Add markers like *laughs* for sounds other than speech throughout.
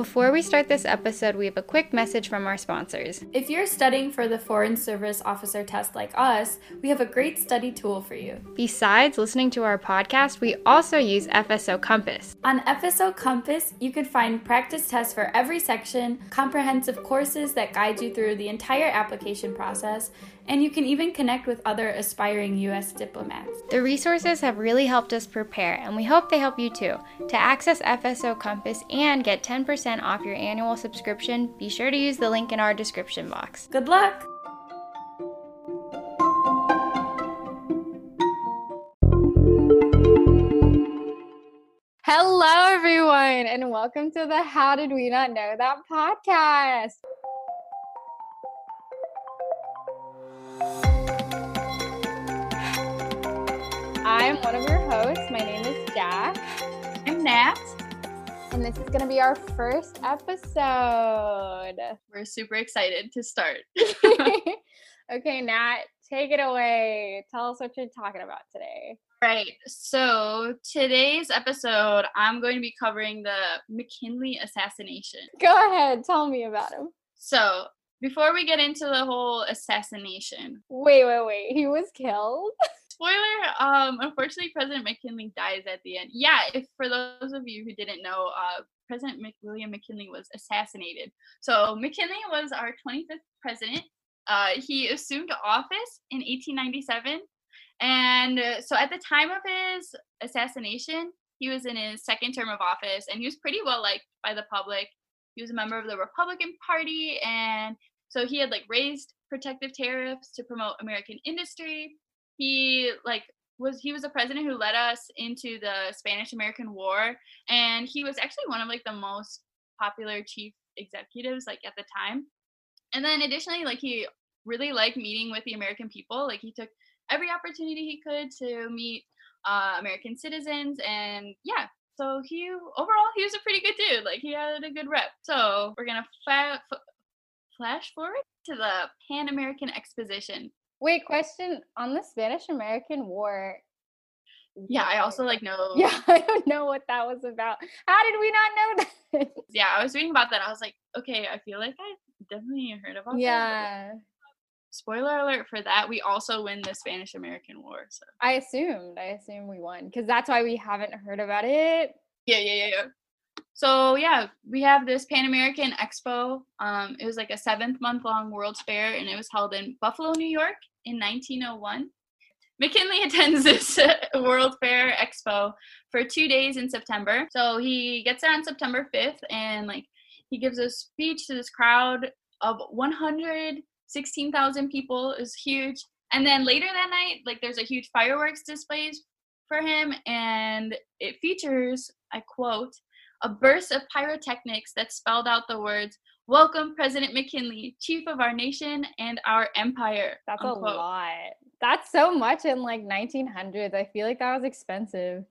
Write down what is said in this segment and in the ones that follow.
Before we start this episode, we have a quick message from our sponsors. If you're studying for the Foreign Service Officer test like us, we have a great study tool for you. Besides listening to our podcast, we also use FSO Compass. On FSO Compass, you can find practice tests for every section, comprehensive courses that guide you through the entire application process, and you can even connect with other aspiring U.S. diplomats. The resources have really helped us prepare, and we hope they help you too. To access FSO Compass and get 10% off your annual subscription, be sure to use the link in our description box. Good luck! Hello, everyone, and welcome to the How Did We Not Know That podcast. I'm one of your hosts. My name is Jack. I'm Nat. And this is going to be our first episode. We're super excited to start. *laughs* *laughs* okay, Nat, take it away. Tell us what you're talking about today. Right. So today's episode, I'm going to be covering the McKinley assassination. Go ahead. Tell me about him. So before we get into the whole assassination. Wait, wait, wait. He was killed? *laughs* spoiler um unfortunately president mckinley dies at the end yeah if for those of you who didn't know uh president Mc- william mckinley was assassinated so mckinley was our 25th president uh he assumed office in 1897 and uh, so at the time of his assassination he was in his second term of office and he was pretty well liked by the public he was a member of the republican party and so he had like raised protective tariffs to promote american industry he like was he was a president who led us into the Spanish American War and he was actually one of like the most popular chief executives like at the time. And then additionally like he really liked meeting with the American people. Like he took every opportunity he could to meet uh, American citizens and yeah, so he overall he was a pretty good dude. Like he had a good rep. So we're gonna fa- flash forward to the Pan American Exposition. Wait, question on the Spanish American War. Yeah, I also like know. *laughs* Yeah, I don't know what that was about. How did we not know that? *laughs* Yeah, I was reading about that. I was like, okay, I feel like I definitely heard about yeah. that. Spoiler alert for that. We also win the Spanish American War. So I assumed. I assume we won because that's why we haven't heard about it. Yeah, yeah, yeah, yeah. So yeah, we have this Pan American Expo. Um, it was like a seventh month long World's Fair, and it was held in Buffalo, New York, in 1901. McKinley *laughs* attends this *laughs* World Fair Expo for two days in September. So he gets there on September 5th, and like he gives a speech to this crowd of 116,000 people. is huge. And then later that night, like there's a huge fireworks displays for him, and it features, I quote, a burst of pyrotechnics that spelled out the words, Welcome, President McKinley, Chief of our nation and our empire. That's unquote. a lot. That's so much in like 1900s. I feel like that was expensive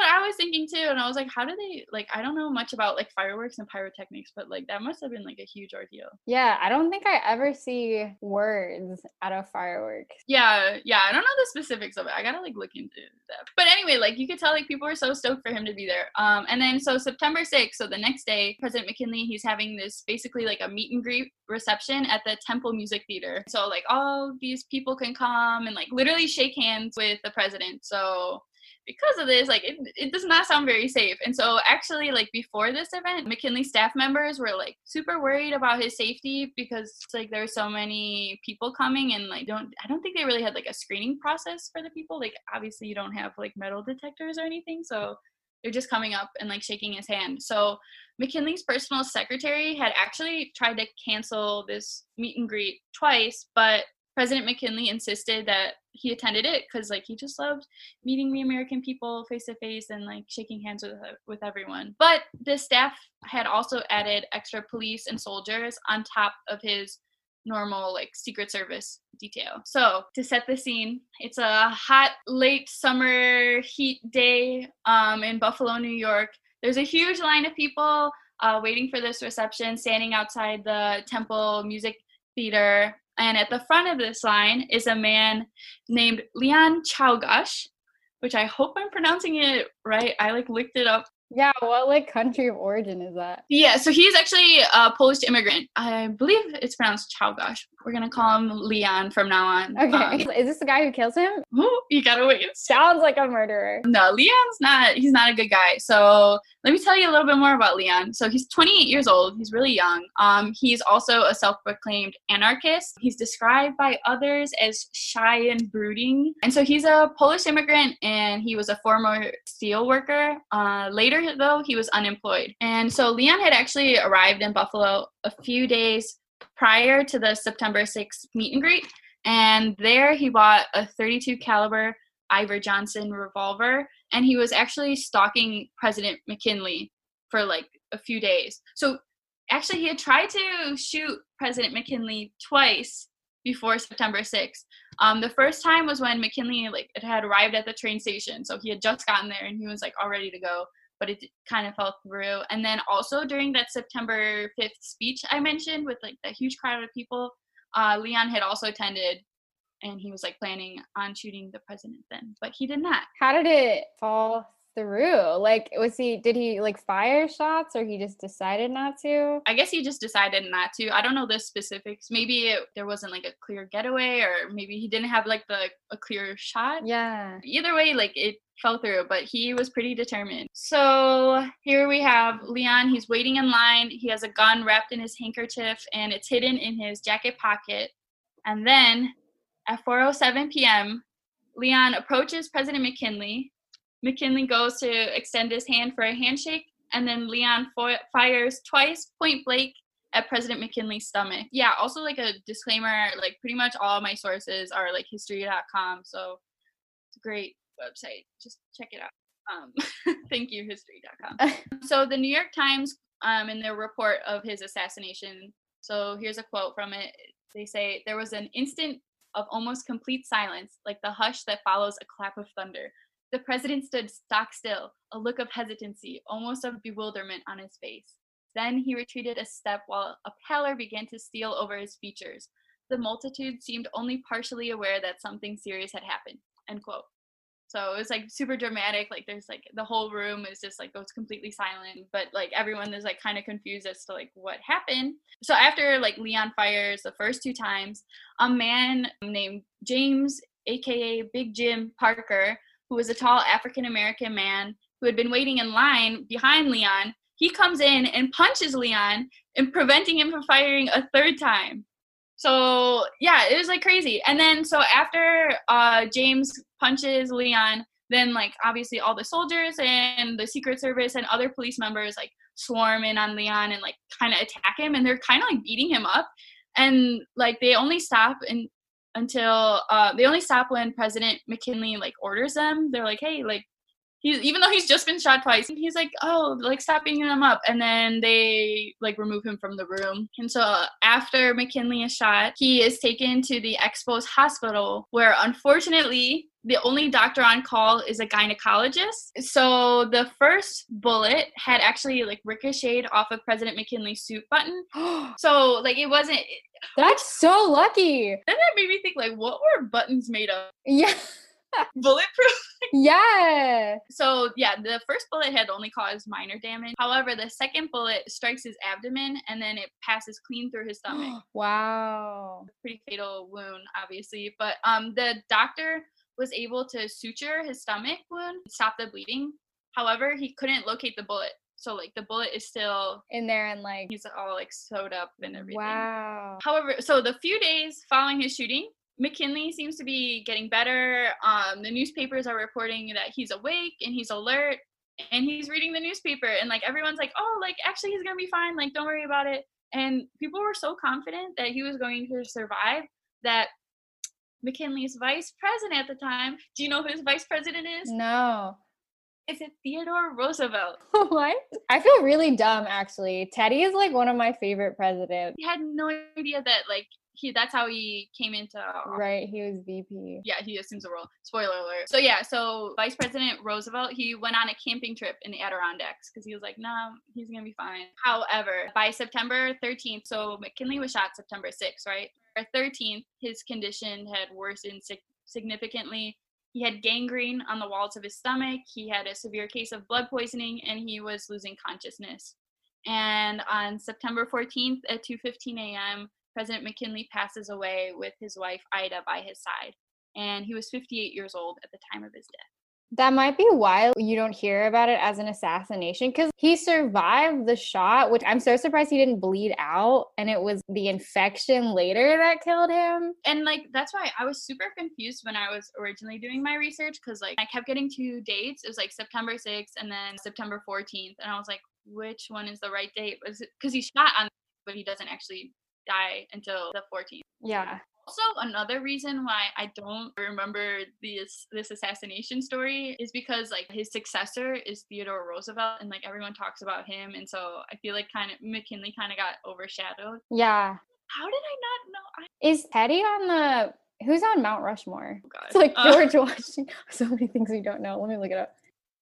what I was thinking too, and I was like, how do they like? I don't know much about like fireworks and pyrotechnics, but like that must have been like a huge ordeal. Yeah, I don't think I ever see words out of fireworks. Yeah, yeah, I don't know the specifics of it. I gotta like look into that. But anyway, like you could tell, like people were so stoked for him to be there. Um, and then so September 6th, so the next day, President McKinley, he's having this basically like a meet and greet reception at the Temple Music Theater. So like all these people can come and like literally shake hands with the president. So because of this, like it, it does not sound very safe. And so actually like before this event, McKinley staff members were like super worried about his safety because like there's so many people coming and like don't I don't think they really had like a screening process for the people. Like obviously you don't have like metal detectors or anything. So they're just coming up and like shaking his hand. So McKinley's personal secretary had actually tried to cancel this meet and greet twice, but President McKinley insisted that he attended it because like he just loved meeting the American people face to face and like shaking hands with with everyone. But the staff had also added extra police and soldiers on top of his normal like secret service detail. So, to set the scene, it's a hot late summer heat day um, in Buffalo, New York. There's a huge line of people uh, waiting for this reception, standing outside the Temple Music Theater and at the front of this line is a man named Leon Czolgosz, which I hope I'm pronouncing it right. I like looked it up Yeah, what like country of origin is that? Yeah, so he's actually a Polish immigrant. I believe it's pronounced Chałgosz. We're gonna call him Leon from now on. Okay, Um, *laughs* is this the guy who kills him? ooh, you gotta wait. Sounds like a murderer. No, Leon's not. He's not a good guy. So let me tell you a little bit more about Leon. So he's 28 years old. He's really young. Um, he's also a self-proclaimed anarchist. He's described by others as shy and brooding. And so he's a Polish immigrant, and he was a former steel worker. Uh, later, though, he was unemployed. And so Leon had actually arrived in Buffalo a few days prior to the September 6th meet and greet. And there he bought a 32 caliber Iver Johnson revolver, and he was actually stalking President McKinley for like a few days. So actually, he had tried to shoot President McKinley twice before September 6th. Um, the first time was when McKinley like had arrived at the train station, so he had just gotten there and he was like all ready to go, but it kind of fell through. And then also during that September 5th speech I mentioned with like that huge crowd of people, uh, Leon had also attended and he was like planning on shooting the president then, but he did not. How did it fall through? Like, was he, did he like fire shots or he just decided not to? I guess he just decided not to. I don't know the specifics. Maybe it, there wasn't like a clear getaway, or maybe he didn't have like the a clear shot. Yeah. Either way, like it fell through, but he was pretty determined. So here we have Leon. He's waiting in line. He has a gun wrapped in his handkerchief, and it's hidden in his jacket pocket. And then at 4:07 p.m., Leon approaches President McKinley. McKinley goes to extend his hand for a handshake, and then Leon fo- fires twice, point blank, at President McKinley's stomach. Yeah, also like a disclaimer, like pretty much all my sources are like history.com, so it's a great website. Just check it out. Um, *laughs* thank you, history.com. *laughs* so the New York Times, um, in their report of his assassination, so here's a quote from it. They say there was an instant of almost complete silence, like the hush that follows a clap of thunder. The president stood stock still, a look of hesitancy, almost of bewilderment on his face. Then he retreated a step while a pallor began to steal over his features. The multitude seemed only partially aware that something serious had happened. End quote. So it was like super dramatic. Like there's like the whole room is just like goes completely silent, but like everyone is like kind of confused as to like what happened. So after like Leon fires the first two times, a man named James, aka Big Jim Parker, who was a tall African American man who had been waiting in line behind Leon, he comes in and punches Leon and preventing him from firing a third time. So yeah, it was like crazy. And then so after uh, James punches Leon, then like obviously all the soldiers and the Secret Service and other police members like swarm in on Leon and like kind of attack him, and they're kind of like beating him up. And like they only stop and until uh, they only stop when President McKinley like orders them. They're like, hey, like he's even though he's just been shot twice, he's like, oh, like stop beating him up, and then they like remove him from the room. And so uh, after McKinley is shot, he is taken to the Expos Hospital, where unfortunately the only doctor on call is a gynecologist. So the first bullet had actually like ricocheted off of President McKinley's suit button. *gasps* So like it wasn't. That's so lucky. Then that made me think like, what were buttons made of? Yeah. *laughs* Bulletproof. Yeah. So yeah, the first bullet had only caused minor damage. However, the second bullet strikes his abdomen and then it passes clean through his stomach. *gasps* wow. Pretty fatal wound, obviously. But um, the doctor was able to suture his stomach wound, stop the bleeding. However, he couldn't locate the bullet. So like the bullet is still In there and like, he's all like sewed up and everything. wow. However, so the few days following his shooting, McKinley seems to be getting better. Um, the newspapers are reporting that he's awake and he's alert and he's reading the newspaper and like everyone's like, oh, like actually he's gonna be fine. Like don't worry about it. And people were so confident that he was going to survive that McKinley's vice president at the time. Do you know who his vice president is? No. Is it Theodore Roosevelt? *laughs* what? I feel really dumb actually. Teddy is like one of my favorite presidents. He had no idea that like he that's how he came into office. Right. He was VP. yeah, he assumes the role. Spoiler alert. So yeah, so Vice President Roosevelt, he went on a camping trip in the Adirondacks because he was like, no, he's gonna be fine. However, by September 13th, so McKinley was shot September 6th, right? Or 13th, his condition had worsened sig- significantly. He had gangrene on the walls of his stomach. He had a severe case of blood poisoning, and he was losing consciousness. And on September 14th at 2:15 a.m., President McKinley passes away with his wife Ida by his side, and he was 58 years old at the time of his death. That might be why you don't hear about it as an assassination because he survived the shot, which I'm so surprised he didn't bleed out. And it was the infection later that killed him. And like, that's why I was super confused when I was originally doing my research because like I kept getting two dates. It was like September 6th and then September 14th. And I was like, which one is the right date? Was because he shot on, but he doesn't actually die until the 14th. Yeah. Also, another reason why I don't remember this this assassination story is because like his successor is Theodore Roosevelt, and like everyone talks about him, and so I feel like kind of McKinley kind of got overshadowed. Yeah. How did I not know? I- is Teddy on the? Who's on Mount Rushmore? Oh, God. It's like Uh, George *laughs* Washington. So many things we don't know. Let me look it up.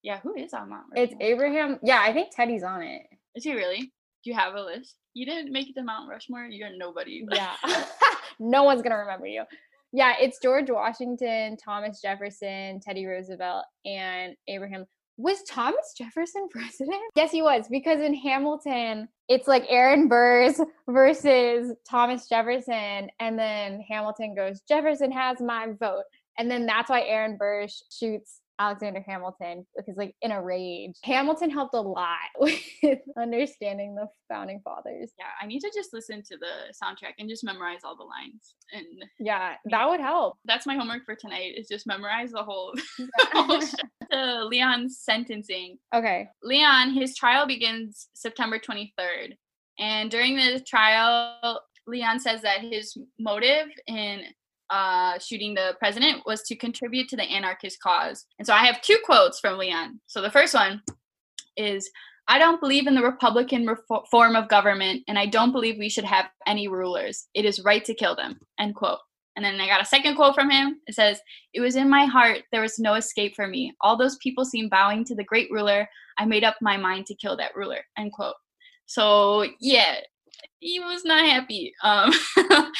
yeah, who is on Mount? Rushmore? It's Abraham. Yeah, I think Teddy's on it. Is he really? Do you have a list? You didn't make it to Mount Rushmore. You're nobody. Yeah. *laughs* *laughs* no one's gonna remember you. Yeah, it's George Washington, Thomas Jefferson, Teddy Roosevelt, and Abraham. Was Thomas Jefferson *laughs* president? Yes, he was, because in Hamilton, it's like Aaron Burrs versus Thomas Jefferson, and then Hamilton goes, Jefferson has my vote. And then that's why Aaron Burr shoots Alexander Hamilton because like in a rage. Hamilton helped a lot *laughs* with understanding the founding fathers. yeah, I need to just listen to the soundtrack and just memorize all the lines. And Yeah, that would help. that's my homework for tonight is just memorize the whole, *laughs* whole shit. to Leon's sentencing. okay. Leon, his trial begins September 23rd. And during the trial, Leon says that his motive in uh, shooting the president was to contribute to the anarchist cause. And so I have two quotes from Leon. So the first one is I don't believe in the Republican form of government, and I don't believe we should have any rulers. It is right to kill them. End quote. And then I got a second quote from him. It says, It was in my heart. There was no escape for me. All those people seemed bowing to the great ruler. I made up my mind to kill that ruler. End quote. So, yeah, he was not happy. Um, *laughs*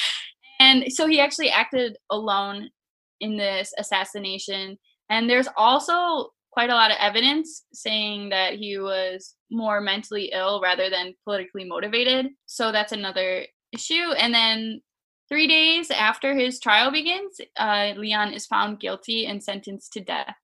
and so he actually acted alone in this assassination. And there's also quite a lot of evidence saying that he was more mentally ill rather than politically motivated. So that's another issue. And then three days after his trial begins, uh, Leon is found guilty and sentenced to death.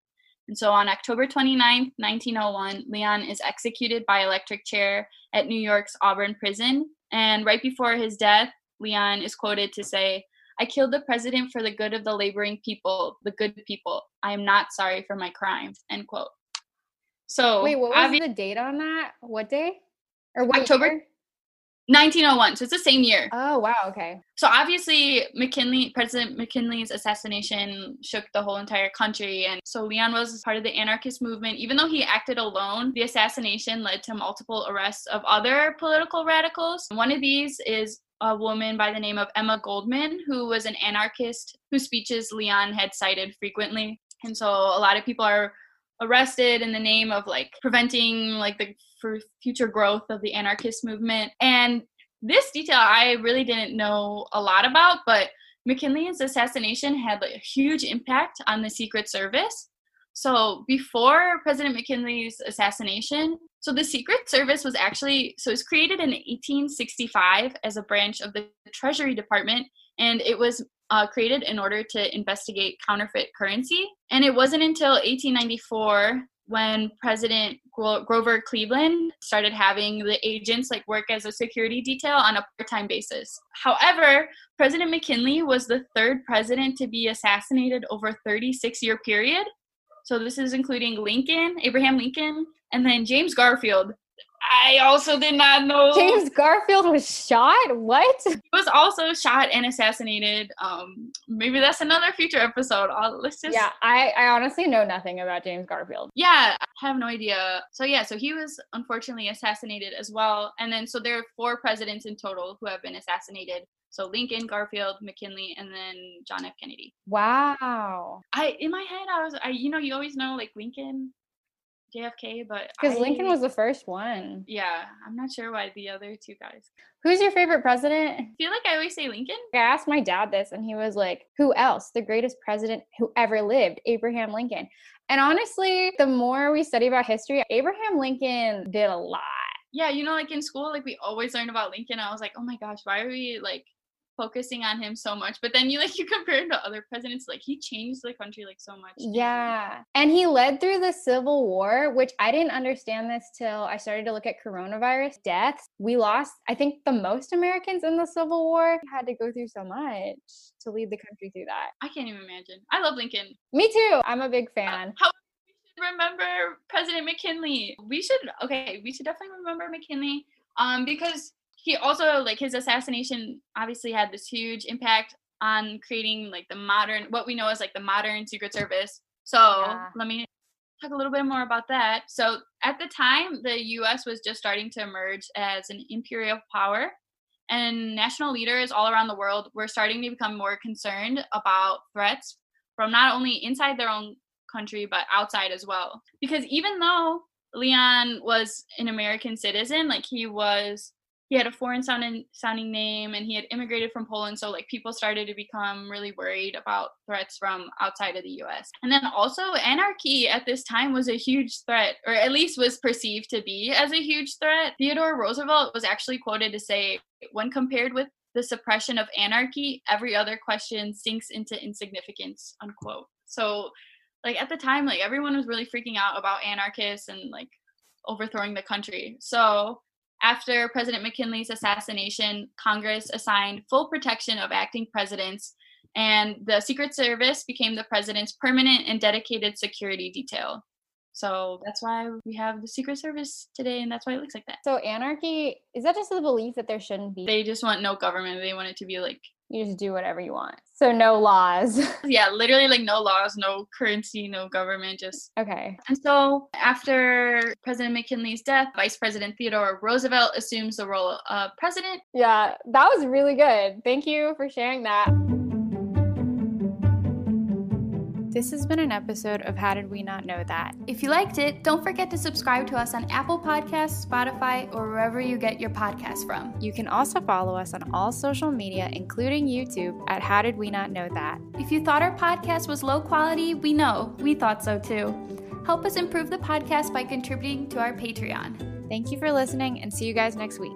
And so on October 29th, 1901, Leon is executed by electric chair at New York's Auburn prison. And right before his death, Leon is quoted to say, I killed the president for the good of the laboring people, the good people. I am not sorry for my crime. End quote. So Wait, what was obvi- the date on that? What day? Or what October- year? 1901. So it's the same year. Oh wow, okay. So obviously, McKinley, President McKinley's assassination shook the whole entire country, and so Leon was part of the anarchist movement. Even though he acted alone, the assassination led to multiple arrests of other political radicals. One of these is a woman by the name of Emma Goldman, who was an anarchist whose speeches Leon had cited frequently, and so a lot of people are arrested in the name of like preventing like the future growth of the anarchist movement and this detail I really didn't know a lot about, but McKinley's assassination had like a huge impact on the Secret Service. So before President McKinley's assassination, so the Secret Service was actually so it was created in 1865 as a branch of the Treasury Department, and it was uh, created in order to investigate counterfeit currency. And it wasn't until 1894 when President Grover Cleveland started having the agents like work as a security detail on a part-time basis. However, President McKinley was the third president to be assassinated over a 36-year period. So this is including Lincoln, Abraham Lincoln, and then James Garfield. I also did not know James Garfield was shot? What? he was also shot and assassinated. Um, maybe that's another future episode. I'll, let's just Yeah, I, I honestly know nothing about James Garfield. Yeah, I have no idea. So yeah, so he was unfortunately assassinated as well. And then so there are four presidents in total who have been assassinated. So Lincoln, Garfield, McKinley, and then John F. Kennedy. Wow. I in my head I was I you know you always know like Lincoln. JFK, but Because Lincoln was the first one. Yeah, I'm not sure why the other two guys. Who's your favorite president? I feel like I always say Lincoln. I asked my dad this, and he was like, Who else? The greatest president who ever lived, Abraham Lincoln. And honestly, the more we study about history, Abraham Lincoln did a lot. Yeah, you know, like in school, like we always learned about Lincoln. I was like, oh my gosh, why are we like focusing on him so much? But then you like *laughs* you compare him to other presidents, like he changed the country like so much. Yeah. And he led through the Civil War, which I didn't understand this till I started to look at coronavirus deaths. We lost, I think, the most Americans in the Civil War. We had to go through so much to lead the country through that. I can't even imagine. I love Lincoln. Me too. I'm a big Uh, fan. How we should remember President McKinley. We should okay, we should definitely remember McKinley. Um, because he also like his assassination obviously had this huge impact on creating like the modern what we know as like the modern Secret Service. So Yeah. let me talk a little bit more about that. So at the time, the US was just starting to emerge as an imperial power. And national leaders all around the world were starting to become more concerned about threats from not only inside their own country but outside as well because even though leon was an american citizen like he was he had a foreign sounding sounding name and he had immigrated from poland so like people started to become really worried about threats from outside of the us and then also anarchy at this time was a huge threat or at least was perceived to be as a huge threat theodore roosevelt was actually quoted to say when compared with the suppression of anarchy, every other question sinks into insignificance, unquote. So, like at the time, like everyone was really freaking out about anarchists and like overthrowing the country. So, after President McKinley's assassination, Congress assigned full protection of acting presidents, and the Secret Service became the president's permanent and dedicated security detail. So that's why we have the Secret Service today, and that's why it looks like that. So anarchy is that just the belief that there shouldn't be? They just want no government. They want it to be like you just do whatever you want. So no laws. *laughs* yeah, literally like no laws, no currency, no government, just okay. and so after President McKinley's death, Vice President Theodore Roosevelt assumes the role of president. Yeah, that was really good. Thank you for sharing that. This has been an episode of How Did We Not Know That? If you liked it, don't forget to subscribe to us on Apple Podcasts, Spotify, or wherever you get your podcasts from. You can also follow us on all social media, including YouTube, at How Did We Not Know That? If you thought our podcast was low quality, we know. We thought so too. Help us improve the podcast by contributing to our Patreon. Thank you for listening and see you guys next week.